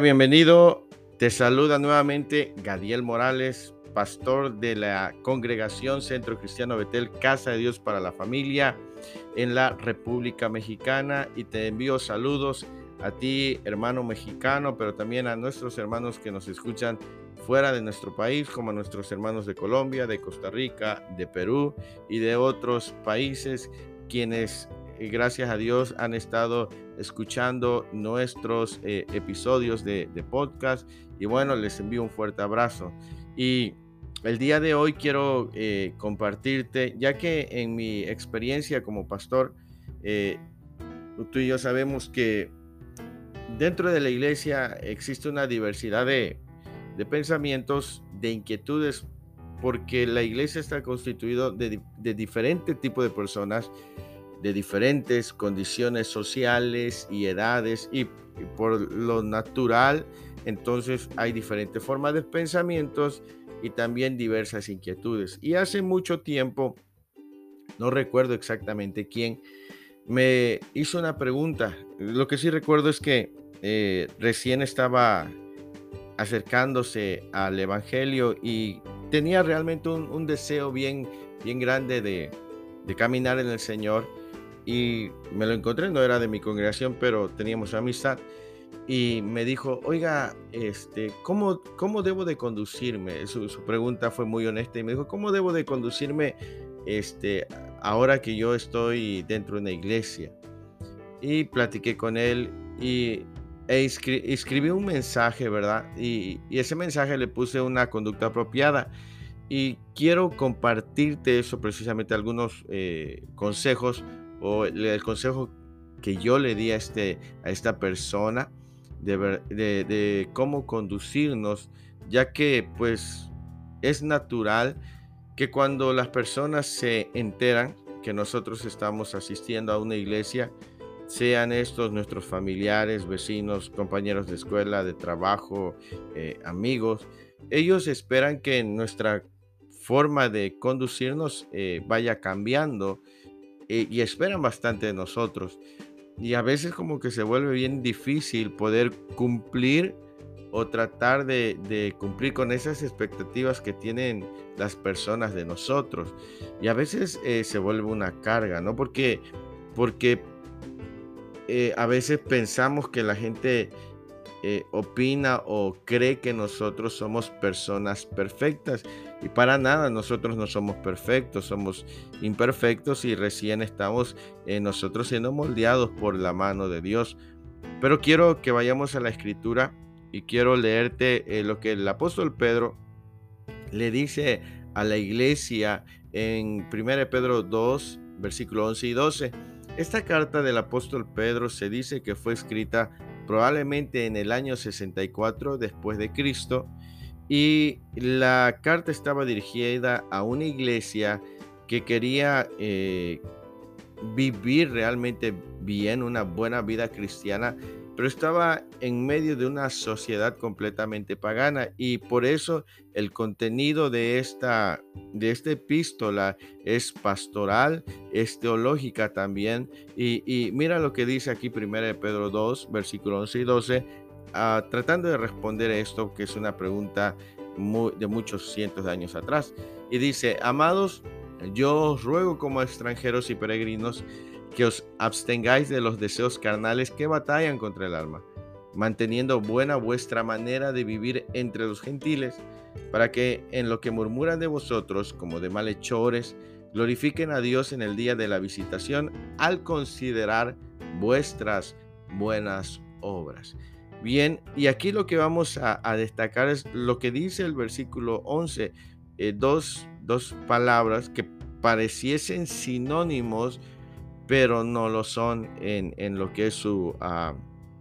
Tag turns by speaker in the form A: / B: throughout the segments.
A: Bienvenido. Te saluda nuevamente Gadiel Morales, pastor de la congregación Centro Cristiano Betel, Casa de Dios para la Familia en la República Mexicana. Y te envío saludos a ti, hermano mexicano, pero también a nuestros hermanos que nos escuchan fuera de nuestro país, como a nuestros hermanos de Colombia, de Costa Rica, de Perú y de otros países, quienes gracias a Dios han estado escuchando nuestros eh, episodios de, podcast y bueno, les envío un fuerte abrazo. Y el día de hoy quiero eh, compartirte, ya que en mi experiencia como pastor, eh, tú y yo sabemos que dentro de la iglesia existe una diversidad de, de pensamientos, de inquietudes, porque la iglesia está constituida de, de diferentes tipos de personas de diferentes condiciones sociales y edades y, por lo natural entonces hay diferentes formas de pensamientos y también diversas inquietudes. Y hace mucho tiempo, no recuerdo exactamente quién, me hizo una pregunta. Lo que sí recuerdo es que eh, recién estaba acercándose al Evangelio y tenía realmente un, deseo bien, bien grande de, de caminar en el Señor y me lo encontré, no era de mi congregación, pero teníamos amistad y me dijo, oiga, este, ¿cómo, cómo debo de conducirme? Su, pregunta fue muy honesta y me dijo, ¿cómo debo de conducirme este, ahora que yo estoy dentro de una iglesia? Y platiqué con él y e escribí un mensaje, ¿verdad? Y, ese mensaje le puse una conducta apropiada. Y quiero compartirte eso precisamente, algunos eh, consejos o el consejo que yo le di a, este, a esta persona de, de, cómo conducirnos, ya que pues es natural que cuando las personas se enteran que nosotros estamos asistiendo a una iglesia, sean estos nuestros familiares, vecinos, compañeros de escuela, de trabajo, eh, amigos, ellos esperan que nuestra forma de conducirnos eh, vaya cambiando eh, y esperan bastante de nosotros. Y a veces como que se vuelve bien difícil poder cumplir o tratar de, cumplir con esas expectativas que tienen las personas de nosotros. Y a veces eh, se vuelve una carga, ¿no? Porque, porque eh, a veces pensamos que la gente opina o cree que nosotros somos personas perfectas. Y para nada, nosotros no somos perfectos, somos imperfectos y recién estamos eh, nosotros siendo moldeados por la mano de Dios. Pero quiero que vayamos a la escritura y quiero leerte eh, lo que el apóstol Pedro le dice a la iglesia en 1 Pedro 2, versículo 11 y 12. Esta carta del apóstol Pedro se dice que fue escrita probablemente en el año 64 después de Cristo, y la carta estaba dirigida a una iglesia que quería eh, vivir realmente bien, una buena vida cristiana, pero estaba en medio de una sociedad completamente pagana y por eso el contenido de esta, de epístola es pastoral, es teológica también. Y, mira lo que dice aquí 1 Pedro 2, versículos 11 y 12, ah, tratando de responder esto, que es una pregunta de muchos cientos de años atrás. Y dice, amados, yo os ruego como extranjeros y peregrinos, que os abstengáis de los deseos carnales que batallan contra el alma, manteniendo buena vuestra manera de vivir entre los gentiles, para que en lo que murmuran de vosotros como de malhechores, glorifiquen a Dios en el día de la visitación al considerar vuestras buenas obras. Bien, y aquí lo que vamos a, destacar es lo que dice el versículo 11, eh, dos, dos palabras que pareciesen sinónimos, pero no lo son en, lo que es su ah,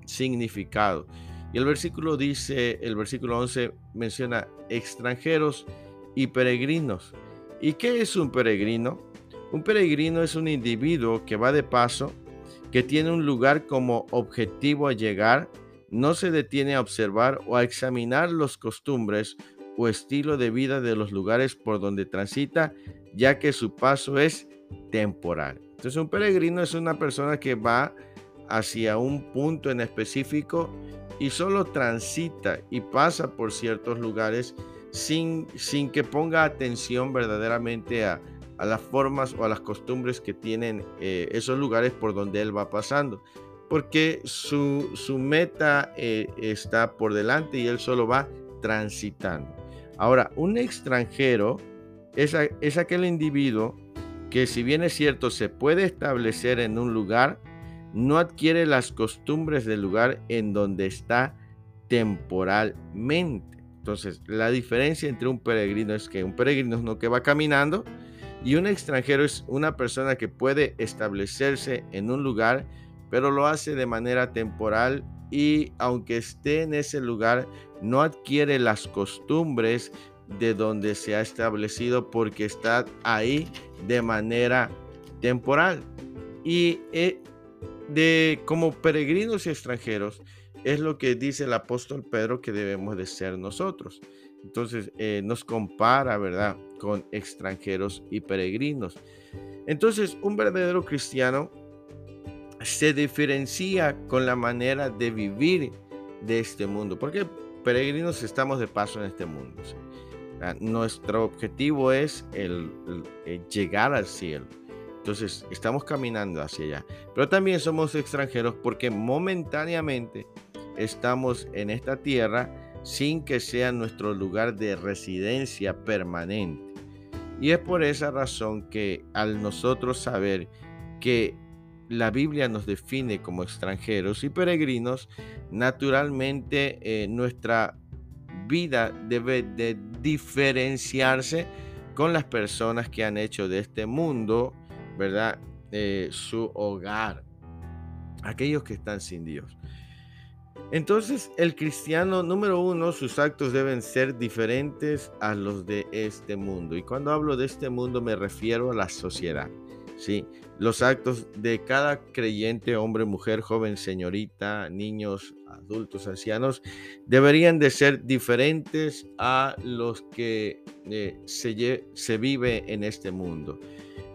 A: significado. Y el versículo dice, el versículo 11 menciona extranjeros y peregrinos. ¿Y qué es un peregrino? Un peregrino es un individuo que va de paso, que tiene un lugar como objetivo a llegar, no se detiene a observar o a examinar los costumbres o estilo de vida de los lugares por donde transita, ya que su paso es temporal. Entonces un peregrino es una persona que va hacia un punto en específico y solo transita y pasa por ciertos lugares sin, sin que ponga atención verdaderamente a, las formas o a las costumbres que tienen eh, esos lugares por donde él va pasando. Porque su, meta eh, está por delante y él solo va transitando. Ahora, un extranjero es, es aquel individuo que si bien es cierto se puede establecer en un lugar, no adquiere las costumbres del lugar en donde está temporalmente. Entonces, la diferencia entre un peregrino es que un peregrino es uno que va caminando y un extranjero es una persona que puede establecerse en un lugar, pero lo hace de manera temporal y aunque esté en ese lugar, no adquiere las costumbres de donde se ha establecido porque está ahí de manera temporal. Y eh, de como peregrinos y extranjeros es lo que dice el apóstol Pedro que debemos de ser nosotros. Entonces eh, nos compara, ¿verdad?, con extranjeros y peregrinos. Entonces un verdadero cristiano se diferencia con la manera de vivir de este mundo, porque peregrinos estamos de paso en este mundo. Nuestro objetivo es el, llegar al cielo. Entonces estamos caminando hacia allá. Pero también somos extranjeros porque momentáneamente estamos en esta tierra sin que sea nuestro lugar de residencia permanente. Y es por esa razón que al nosotros saber que la Biblia nos define como extranjeros y peregrinos, naturalmente eh, nuestra vida debe de diferenciarse con las personas que han hecho de este mundo, ¿verdad? Eh, su hogar, aquellos que están sin Dios. Entonces, el cristiano número uno, sus actos deben ser diferentes a los de este mundo. Y cuando hablo de este mundo me refiero a la sociedad. ¿Sí? Los actos de cada creyente, hombre, mujer, joven, señorita, niños, adultos, ancianos, deberían de ser diferentes a los que eh, se, se vive en este mundo.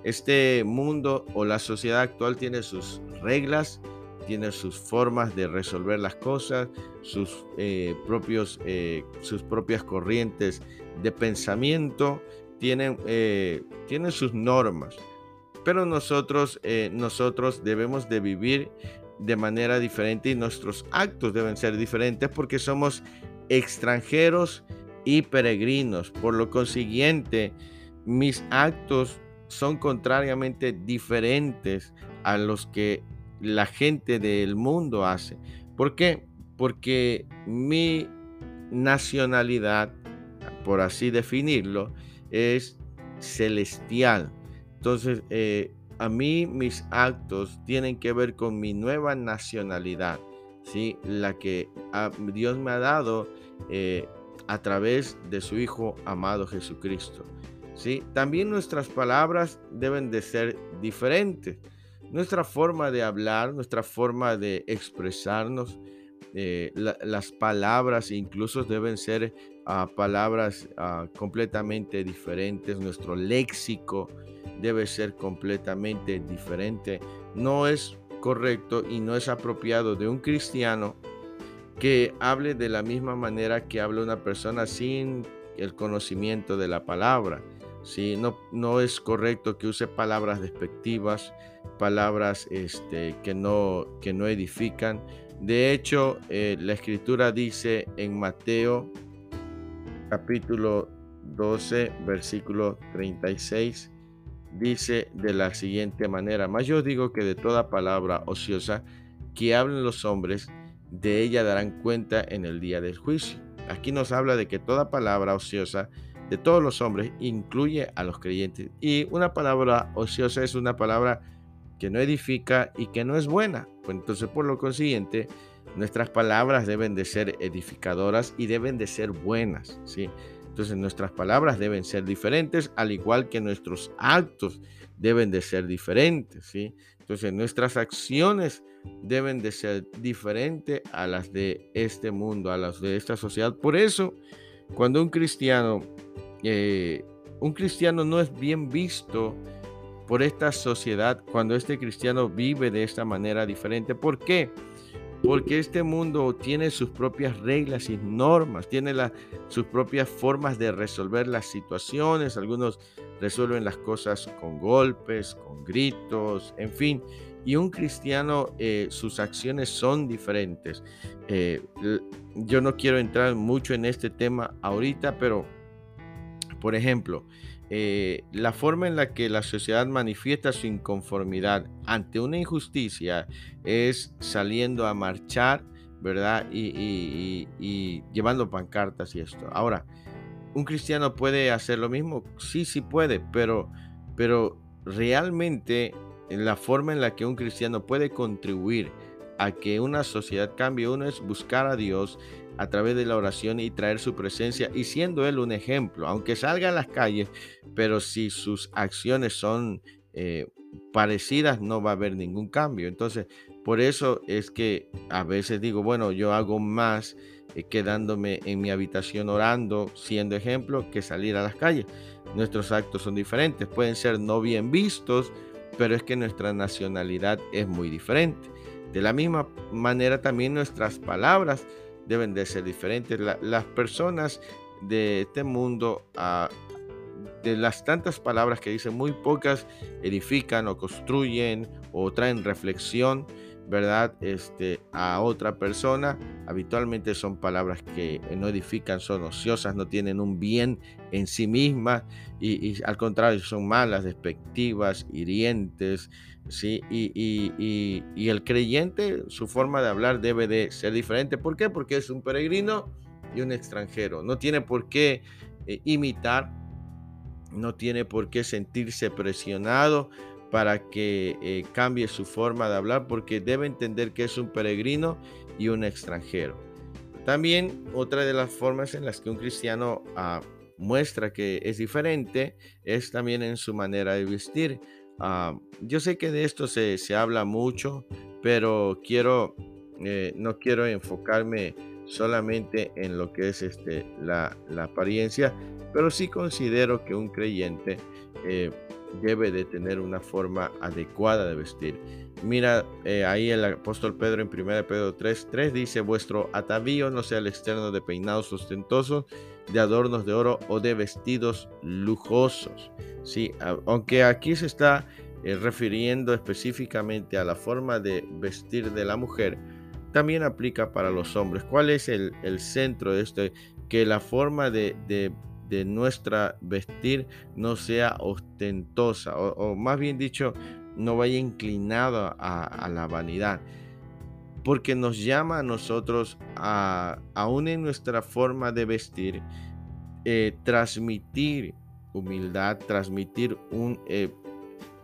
A: Este mundo o la sociedad actual tiene sus reglas, tiene sus formas de resolver las cosas, sus, eh, propios, eh, sus propias corrientes de pensamiento, tienen, tienen sus normas pero nosotros, eh, nosotros debemos de vivir de manera diferente y nuestros actos deben ser diferentes porque somos extranjeros y peregrinos. Por lo consiguiente, mis actos son contrariamente diferentes a los que la gente del mundo hace. ¿Por qué? Porque mi nacionalidad, por así definirlo, es celestial. Entonces, eh, a mí mis actos tienen que ver con mi nueva nacionalidad, ¿sí? la que Dios me ha dado eh, a través de su Hijo amado Jesucristo. ¿sí? También nuestras palabras deben de ser diferentes. Nuestra forma de hablar, nuestra forma de expresarnos, eh, las palabras incluso deben ser ah, palabras ah, completamente diferentes, nuestro léxico debe ser completamente diferente. No es correcto y no es apropiado de un cristiano que hable de la misma manera que habla una persona sin el conocimiento de la palabra. ¿sí? No, no es correcto que use palabras despectivas, palabras este, que, no, que no edifican. De hecho, eh, la escritura dice en Mateo capítulo 12, versículo 36, dice de la siguiente manera, mas yo digo que de toda palabra ociosa que hablen los hombres, de ella darán cuenta en el día del juicio. Aquí nos habla de que toda palabra ociosa de todos los hombres incluye a los creyentes. Y una palabra ociosa es una palabra que no edifica y que no es buena. Entonces, por lo consiguiente, nuestras palabras deben de ser edificadoras y deben de ser buenas, ¿sí? Entonces nuestras palabras deben ser diferentes, al igual que nuestros actos deben de ser diferentes, ¿sí? Entonces nuestras acciones deben de ser diferentes a las de este mundo, a las de esta sociedad. Por eso, cuando un cristiano, eh, un cristiano no es bien visto por esta sociedad, cuando este cristiano vive de esta manera diferente. ¿Por qué? porque este mundo tiene sus propias reglas y normas, tiene sus propias formas de resolver las situaciones, algunos resuelven las cosas con golpes, con gritos, en fin. Y un cristiano, eh, sus acciones son diferentes. Eh, yo no quiero entrar mucho en este tema ahorita, pero, por ejemplo, eh, la forma en la que la sociedad manifiesta su inconformidad ante una injusticia es saliendo a marchar, ¿verdad? Y, llevando pancartas y esto. Ahora, ¿un cristiano puede hacer lo mismo? Sí, sí puede, pero, pero realmente la forma en la que un cristiano puede contribuir a que una sociedad cambie, uno es buscar a Dios a través de la oración y traer su presencia y siendo Él un ejemplo, aunque salga a las calles, pero si sus acciones son eh, parecidas, no va a haber ningún cambio. Entonces, por eso es que a veces digo, bueno, yo hago más eh, quedándome en mi habitación orando, siendo ejemplo, que salir a las calles. Nuestros actos son diferentes, pueden ser no bien vistos, pero es que nuestra nacionalidad es muy diferente. De la misma manera también nuestras palabras deben de ser diferentes. las personas de este mundo, ah, de las tantas palabras que dicen, muy pocas edifican o construyen o traen reflexión ¿verdad? Este, a otra persona. Habitualmente son palabras que no edifican, son ociosas, no tienen un bien en sí mismas y, al contrario son malas, despectivas, hirientes. ¿sí? Y, el creyente, su forma de hablar debe de ser diferente. ¿Por qué? Porque es un peregrino y un extranjero. No tiene por qué eh, imitar, no tiene por qué sentirse presionado para que eh, cambie su forma de hablar porque debe entender que es un peregrino y un extranjero. También otra de las formas en las que un cristiano ah, muestra que es diferente es también en su manera de vestir. Ah, yo sé que de esto se, habla mucho, pero quiero, eh, no quiero enfocarme solamente en lo que es este, la, apariencia, pero sí considero que un creyente eh, debe de tener una forma adecuada de vestir. Mira, eh, ahí el apóstol Pedro en 1 Pedro 3, 3 dice, vuestro atavío no sea el externo de peinados ostentosos, de adornos de oro o de vestidos lujosos. Sí, aunque aquí se está eh, refiriendo específicamente a la forma de vestir de la mujer, también aplica para los hombres. ¿Cuál es el, centro de esto? Que la forma de, de de nuestra vestir no sea ostentosa o, más bien dicho, no vaya inclinado a, la vanidad. Porque nos llama a nosotros, a, aún en nuestra forma de vestir, eh, transmitir humildad, transmitir un, eh,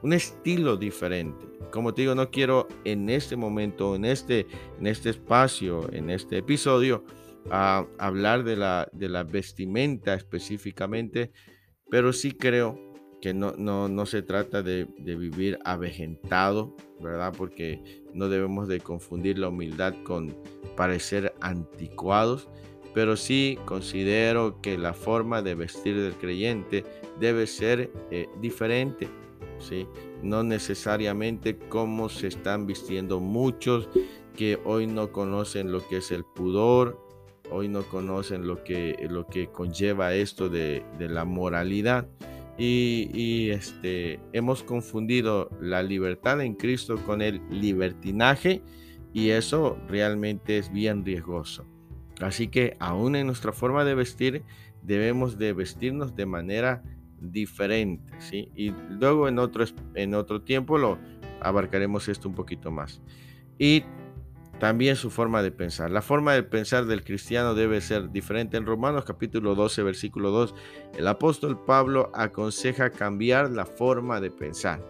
A: un estilo diferente. Como te digo, no quiero en este momento, en este, en este espacio, en este episodio, a hablar de la, de la vestimenta específicamente, pero sí creo que no, no, no se trata de, vivir avejentado, ¿verdad? Porque no debemos de confundir la humildad con parecer anticuados, pero sí considero que la forma de vestir del creyente debe ser eh, diferente, ¿sí? No necesariamente como se están vistiendo muchos que hoy no conocen lo que es el pudor, hoy no conocen lo que, lo que conlleva esto de, la moralidad. Y, este, hemos confundido la libertad en Cristo con el libertinaje y eso realmente es bien riesgoso. Así que aún en nuestra forma de vestir debemos de vestirnos de manera diferente, ¿sí? Y luego en otro, en otro tiempo lo abarcaremos esto un poquito más. Y también su forma de pensar. La forma de pensar del cristiano debe ser diferente. En Romanos capítulo 12, versículo 2, el apóstol Pablo aconseja cambiar la forma de pensar.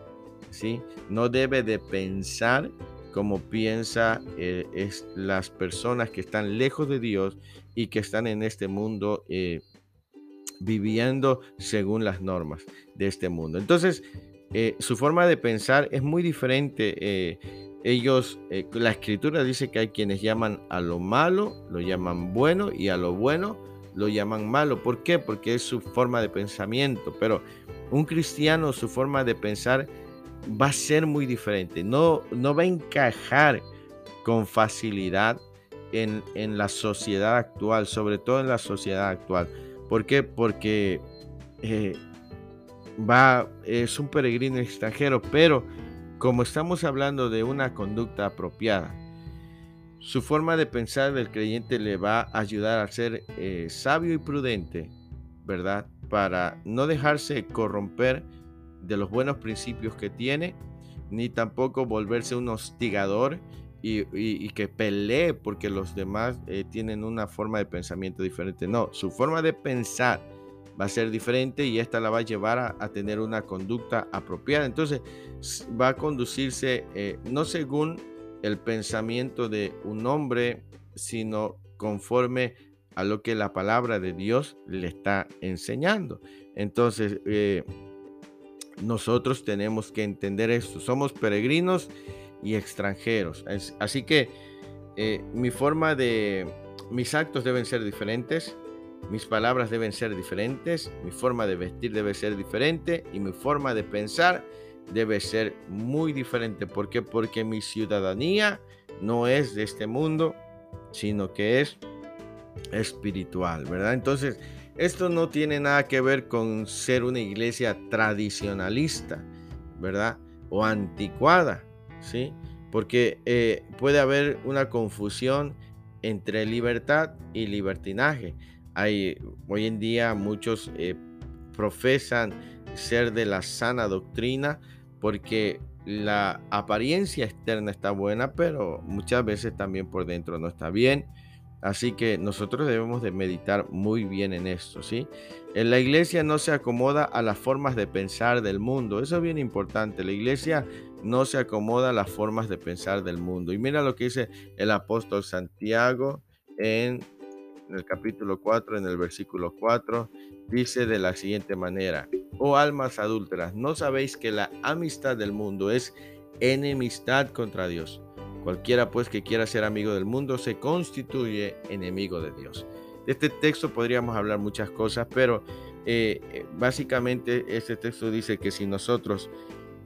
A: ¿sí? No debe de pensar como piensa eh, es las personas que están lejos de Dios y que están en este mundo eh, viviendo según las normas de este mundo. Entonces, eh, su forma de pensar es muy diferente ellos, eh, la escritura dice que hay quienes llaman a lo malo, lo llaman bueno y a lo bueno lo llaman malo. ¿Por qué? Porque es su forma de pensamiento. Pero un cristiano, su forma de pensar va a ser muy diferente. No, no va a encajar con facilidad en, la sociedad actual, sobre todo en la sociedad actual. ¿Por qué? Porque eh, va, es un peregrino extranjero, pero como estamos hablando de una conducta apropiada, su forma de pensar del creyente le va a ayudar a ser eh, sabio y prudente, ¿verdad? Para no dejarse corromper de los buenos principios que tiene, ni tampoco volverse un hostigador y, que pelee porque los demás eh, tienen una forma de pensamiento diferente. No, su forma de pensar va a ser diferente y esta la va a llevar a, tener una conducta apropiada. Entonces va a conducirse eh, no según el pensamiento de un hombre, sino conforme a lo que la palabra de Dios le está enseñando. Entonces, eh, nosotros tenemos que entender esto. Somos peregrinos y extranjeros. así que eh, mi forma de, mis actos deben ser diferentes, mis palabras deben ser diferentes, mi forma de vestir debe ser diferente y mi forma de pensar debe ser muy diferente. ¿Por qué? Porque mi ciudadanía no es de este mundo, sino que es espiritual, ¿verdad? Entonces, esto no tiene nada que ver con ser una iglesia tradicionalista, ¿verdad? O anticuada. ¿sí? Porque eh, puede haber una confusión entre libertad y libertinaje. Hoy en día muchos eh, profesan ser de la sana doctrina porque la apariencia externa está buena, pero muchas veces también por dentro no está bien. Así que nosotros debemos de meditar muy bien en esto, ¿sí? En la iglesia no se acomoda a las formas de pensar del mundo. Eso es bien importante. La iglesia no se acomoda a las formas de pensar del mundo. Y mira lo que dice el apóstol Santiago en, el capítulo 4, en el versículo 4. Dice de la siguiente manera, oh almas adúlteras, ¿no sabéis que la amistad del mundo es enemistad contra Dios? Cualquiera pues que quiera ser amigo del mundo se constituye enemigo de Dios. De este texto podríamos hablar muchas cosas, pero eh, eh, básicamente este texto dice que si nosotros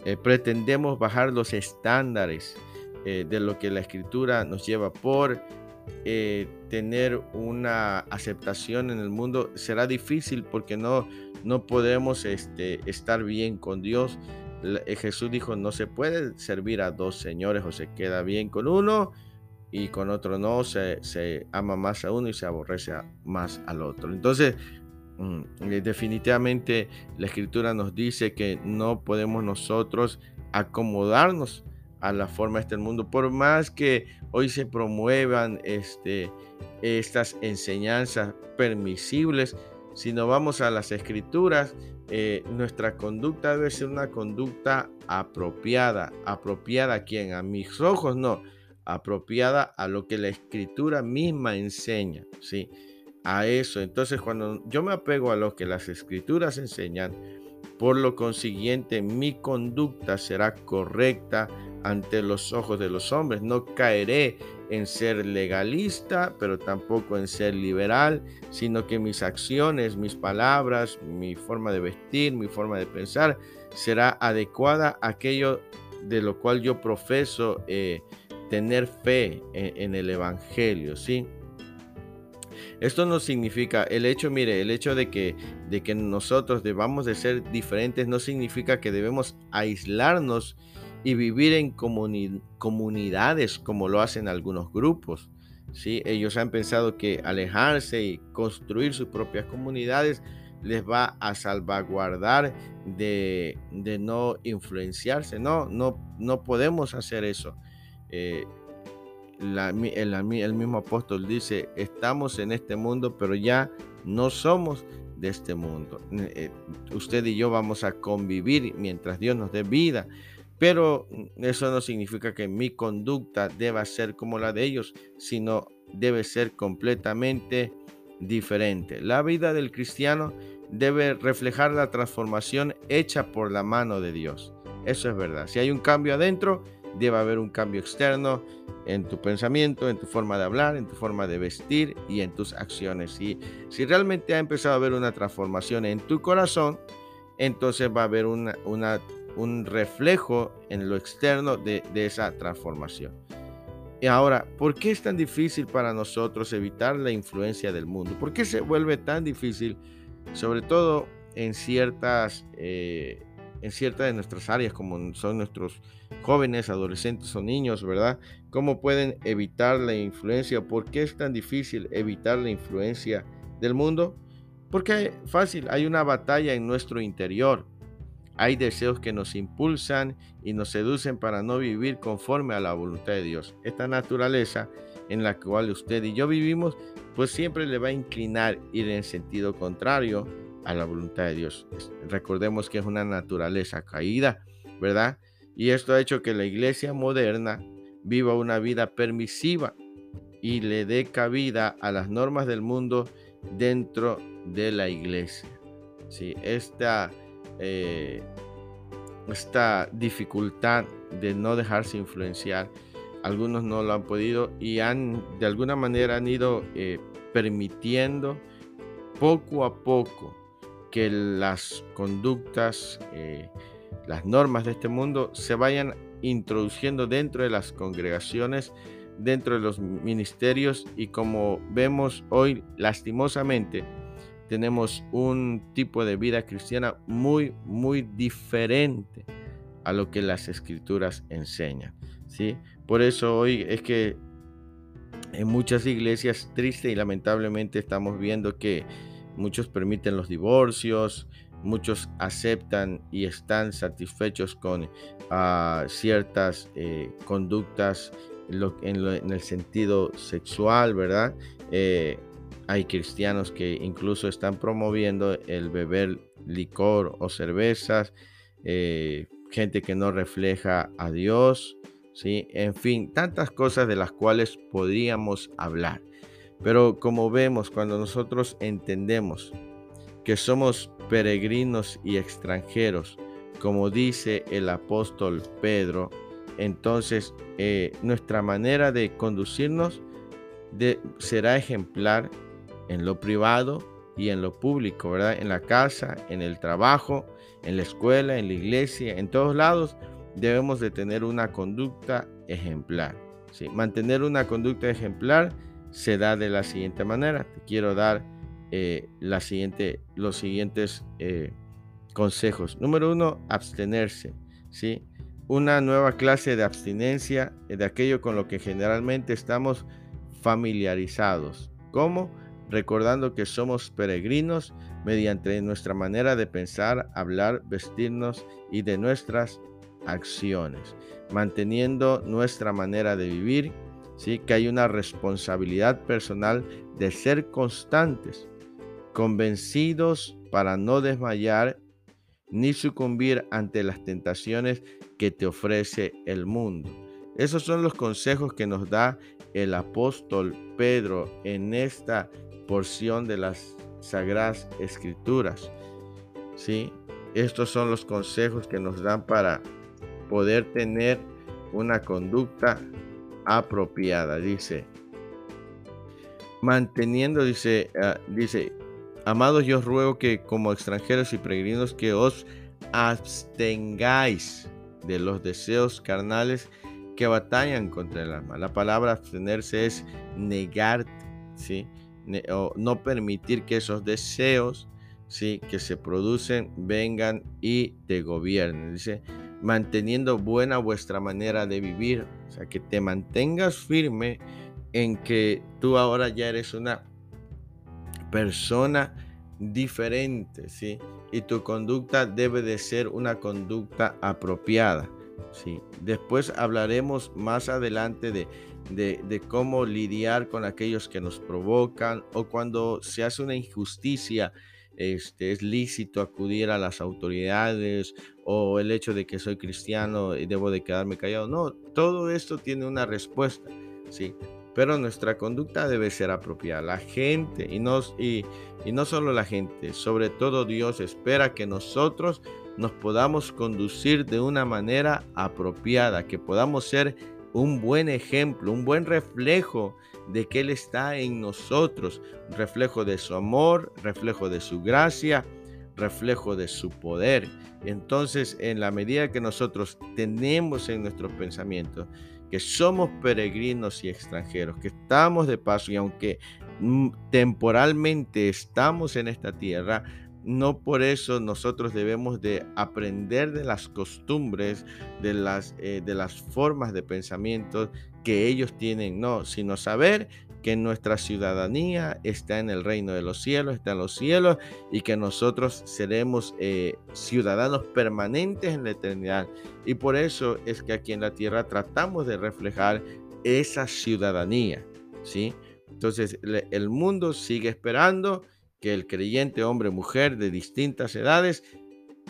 A: eh, pretendemos bajar los estándares de lo que la escritura nos lleva por tener una aceptación en el mundo, será difícil porque no, no podemos este, estar bien con Dios eh, Jesús dijo, no se puede servir a dos señores o se queda bien con uno y con otro no, se, ama más a uno y se aborrece más al otro. Entonces, mm, eh, definitivamente la escritura nos dice que no podemos nosotros acomodarnos a la forma este mundo, por más que hoy se promuevan este, estas enseñanzas permisibles, si no vamos a las escrituras, eh, nuestra conducta debe ser una conducta apropiada. ¿Apropiada a quién? A mis ojos, no. Apropiada a lo que la escritura misma enseña, ¿sí? A eso. Entonces, cuando yo me apego a lo que las escrituras enseñan, por lo consiguiente, mi conducta será correcta ante los ojos de los hombres. No caeré en ser legalista, pero tampoco en ser liberal, sino que mis acciones, mis palabras, mi forma de vestir, mi forma de pensar será adecuada a aquello de lo cual yo profeso eh, tener fe en, el Evangelio, ¿sí? Esto no significa, el hecho, mire, el hecho de que, de que nosotros debamos de ser diferentes no significa que debemos aislarnos y vivir en comunidades como lo hacen algunos grupos. ¿sí? Ellos han pensado que alejarse y construir sus propias comunidades les va a salvaguardar de, no influenciarse. No, no, no podemos hacer eso. Eh, el, mismo apóstol dice, estamos en este mundo, pero ya no somos de este mundo. Eh, usted y yo vamos a convivir mientras Dios nos dé vida. Pero eso no significa que mi conducta deba ser como la de ellos, sino debe ser completamente diferente. La vida del cristiano debe reflejar la transformación hecha por la mano de Dios. Eso es verdad. Si hay un cambio adentro, debe haber un cambio externo en tu pensamiento, en tu forma de hablar, en tu forma de vestir y en tus acciones. Y si realmente ha empezado a haber una transformación en tu corazón, entonces va a haber una, una un reflejo en lo externo de, esa transformación. Y ahora, ¿por qué es tan difícil para nosotros evitar la influencia del mundo? ¿Por qué se vuelve tan difícil, sobre todo en ciertas, eh, en ciertas de nuestras áreas, como son nuestros jóvenes, adolescentes o niños, ¿verdad? ¿Cómo pueden evitar la influencia? ¿Por qué es tan difícil evitar la influencia del mundo? Porque fácil, hay una batalla en nuestro interior. Hay deseos que nos impulsan y nos seducen para no vivir conforme a la voluntad de Dios. Esta naturaleza en la cual usted y yo vivimos, pues siempre le va a inclinar ir en sentido contrario a la voluntad de Dios. Recordemos que es una naturaleza caída, ¿verdad? Y esto ha hecho que la iglesia moderna viva una vida permisiva y le dé cabida a las normas del mundo dentro de la iglesia. Sí, esta, eh, esta dificultad de no dejarse influenciar, algunos no lo han podido y han de alguna manera han ido eh, permitiendo poco a poco que las conductas, eh, las normas de este mundo se vayan introduciendo dentro de las congregaciones, dentro de los ministerios y como vemos hoy lastimosamente, tenemos un tipo de vida cristiana muy, muy diferente a lo que las escrituras enseñan. ¿sí? Por eso hoy es que en muchas iglesias, triste y lamentablemente, estamos viendo que muchos permiten los divorcios, muchos aceptan y están satisfechos con ah, ciertas eh, conductas en, el sentido sexual, ¿verdad? Eh, hay cristianos que incluso están promoviendo el beber licor o cervezas, eh, gente que no refleja a Dios, ¿sí? En fin, tantas cosas de las cuales podríamos hablar. Pero como vemos, cuando nosotros entendemos que somos peregrinos y extranjeros, como dice el apóstol Pedro, entonces eh, nuestra manera de conducirnos será ejemplar en lo privado y en lo público, ¿verdad? En la casa, en el trabajo, en la escuela, en la iglesia, en todos lados debemos de tener una conducta ejemplar. ¿sí? Mantener una conducta ejemplar se da de la siguiente manera. Te quiero dar eh, los siguientes eh, consejos. Número uno, abstenerse. ¿sí? Una nueva clase de abstinencia de aquello con lo que generalmente estamos familiarizados. ¿Cómo? Recordando que somos peregrinos mediante nuestra manera de pensar, hablar, vestirnos y de nuestras acciones, manteniendo nuestra manera de vivir ¿sí? que hay una responsabilidad personal de ser constantes, convencidos para no desmayar ni sucumbir ante las tentaciones que te ofrece el mundo. Esos son los consejos que nos da el apóstol Pedro en esta porción de las Sagradas Escrituras. ¿Sí? Estos son los consejos que nos dan para poder tener una conducta apropiada. Dice, manteniendo, dice, ah, dice, amados, yo os ruego que como extranjeros y peregrinos que os abstengáis de los deseos carnales que batallan contra el alma. La palabra abstenerse es negar, ¿sí? O no permitir que esos deseos ¿sí? que se producen vengan y te gobiernen. Dice, manteniendo buena vuestra manera de vivir. O sea, que te mantengas firme en que tú ahora ya eres una persona diferente, ¿sí? Y tu conducta debe de ser una conducta apropiada, ¿sí? Después hablaremos más adelante de, de, cómo lidiar con aquellos que nos provocan o cuando se hace una injusticia este, es lícito acudir a las autoridades o el hecho de que soy cristiano y debo de quedarme callado. No, todo esto tiene una respuesta, ¿sí? Pero nuestra conducta debe ser apropiada. La gente, y no, y, y no solo la gente, sobre todo Dios espera que nosotros nos podamos conducir de una manera apropiada, que podamos ser un buen ejemplo, un buen reflejo de que Él está en nosotros, reflejo de su amor, reflejo de su gracia, reflejo de su poder. Entonces, en la medida que nosotros tenemos en nuestros pensamientos que somos peregrinos y extranjeros, que estamos de paso y aunque mm, temporalmente estamos en esta tierra, no por eso nosotros debemos de aprender de las costumbres, de las, eh, de las formas de pensamiento que ellos tienen, no, sino saber que nuestra ciudadanía está en el reino de los cielos, está en los cielos y que nosotros seremos eh, ciudadanos permanentes en la eternidad. Y por eso es que aquí en la tierra tratamos de reflejar esa ciudadanía, ¿sí? Entonces el mundo sigue esperando que el creyente hombre o mujer de distintas edades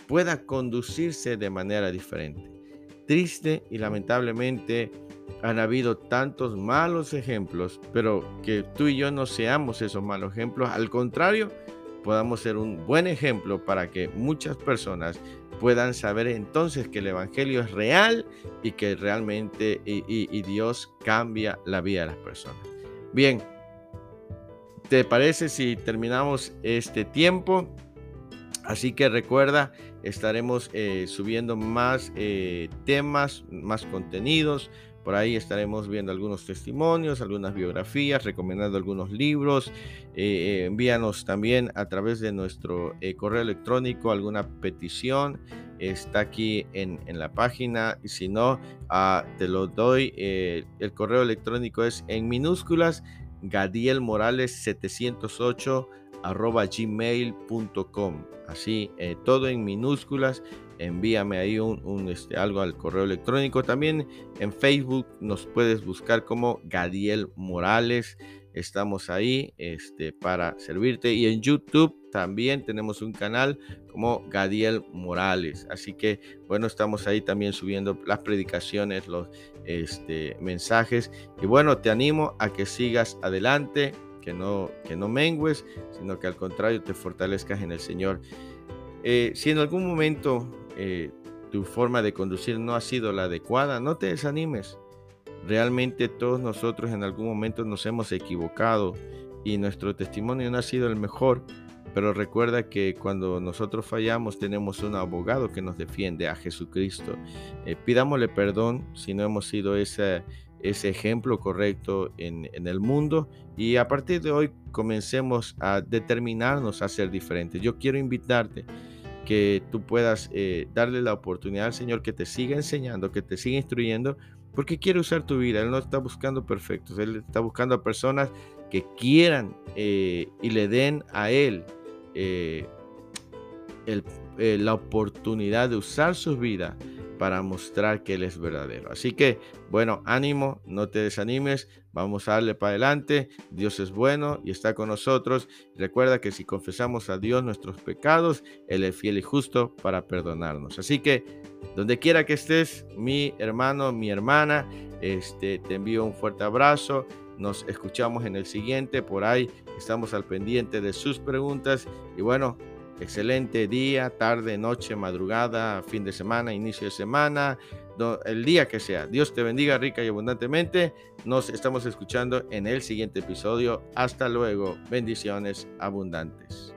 A: pueda conducirse de manera diferente. Triste y lamentablemente han habido tantos malos ejemplos, pero que tú y yo no seamos esos malos ejemplos, al contrario, podamos ser un buen ejemplo para que muchas personas puedan saber entonces que el Evangelio es real y que realmente y, Dios cambia la vida de las personas. Bien, ¿Te parece si terminamos este tiempo? Así que recuerda, estaremos eh, subiendo más eh, temas, más contenidos. Por ahí estaremos viendo algunos testimonios, algunas biografías, recomendando algunos libros. Eh, envíanos también a través de nuestro correo electrónico alguna petición. Está aquí en, la página. Y si no, ah, te lo doy. el correo electrónico es en minúsculas Gadiel Morales 708 arroba gmail.com. Así, eh, todo en minúsculas. Envíame ahí un, este, algo al correo electrónico. También en Facebook nos puedes buscar como Gadiel Morales. Estamos ahí este, para servirte. Y en YouTube también tenemos un canal como Gadiel Morales. Así que, bueno, estamos ahí también subiendo las predicaciones, los este, mensajes. Y bueno, te animo a que sigas adelante, que no, que no mengues, sino que al contrario te fortalezcas en el Señor. Eh, si en algún momento eh, tu forma de conducir no ha sido la adecuada, no te desanimes. Realmente todos nosotros en algún momento nos hemos equivocado y nuestro testimonio no ha sido el mejor, pero recuerda que cuando nosotros fallamos tenemos un abogado que nos defiende, a Jesucristo. Eh, pidámosle perdón si no hemos sido ese, ese ejemplo correcto en, el mundo y a partir de hoy comencemos a determinarnos a ser diferentes. Yo quiero invitarte que tú puedas eh, darle la oportunidad al Señor que te siga enseñando, que te siga instruyendo porque quiere usar tu vida. Él no está buscando perfectos, Él está buscando a personas que quieran eh, y le den a Él eh, eh, la oportunidad de usar su vida para mostrar que Él es verdadero. Así que, bueno, ánimo, no te desanimes, vamos a darle para adelante. Dios es bueno y está con nosotros. Recuerda que si confesamos a Dios nuestros pecados, Él es fiel y justo para perdonarnos. Así que, donde quiera que estés, mi hermano, mi hermana, este, te envío un fuerte abrazo. Nos escuchamos en el siguiente. Por ahí estamos al pendiente de sus preguntas. Y bueno, excelente día, tarde, noche, madrugada, fin de semana, inicio de semana, el día que sea. Dios te bendiga rica y abundantemente. Nos estamos escuchando en el siguiente episodio. Hasta luego. Bendiciones abundantes.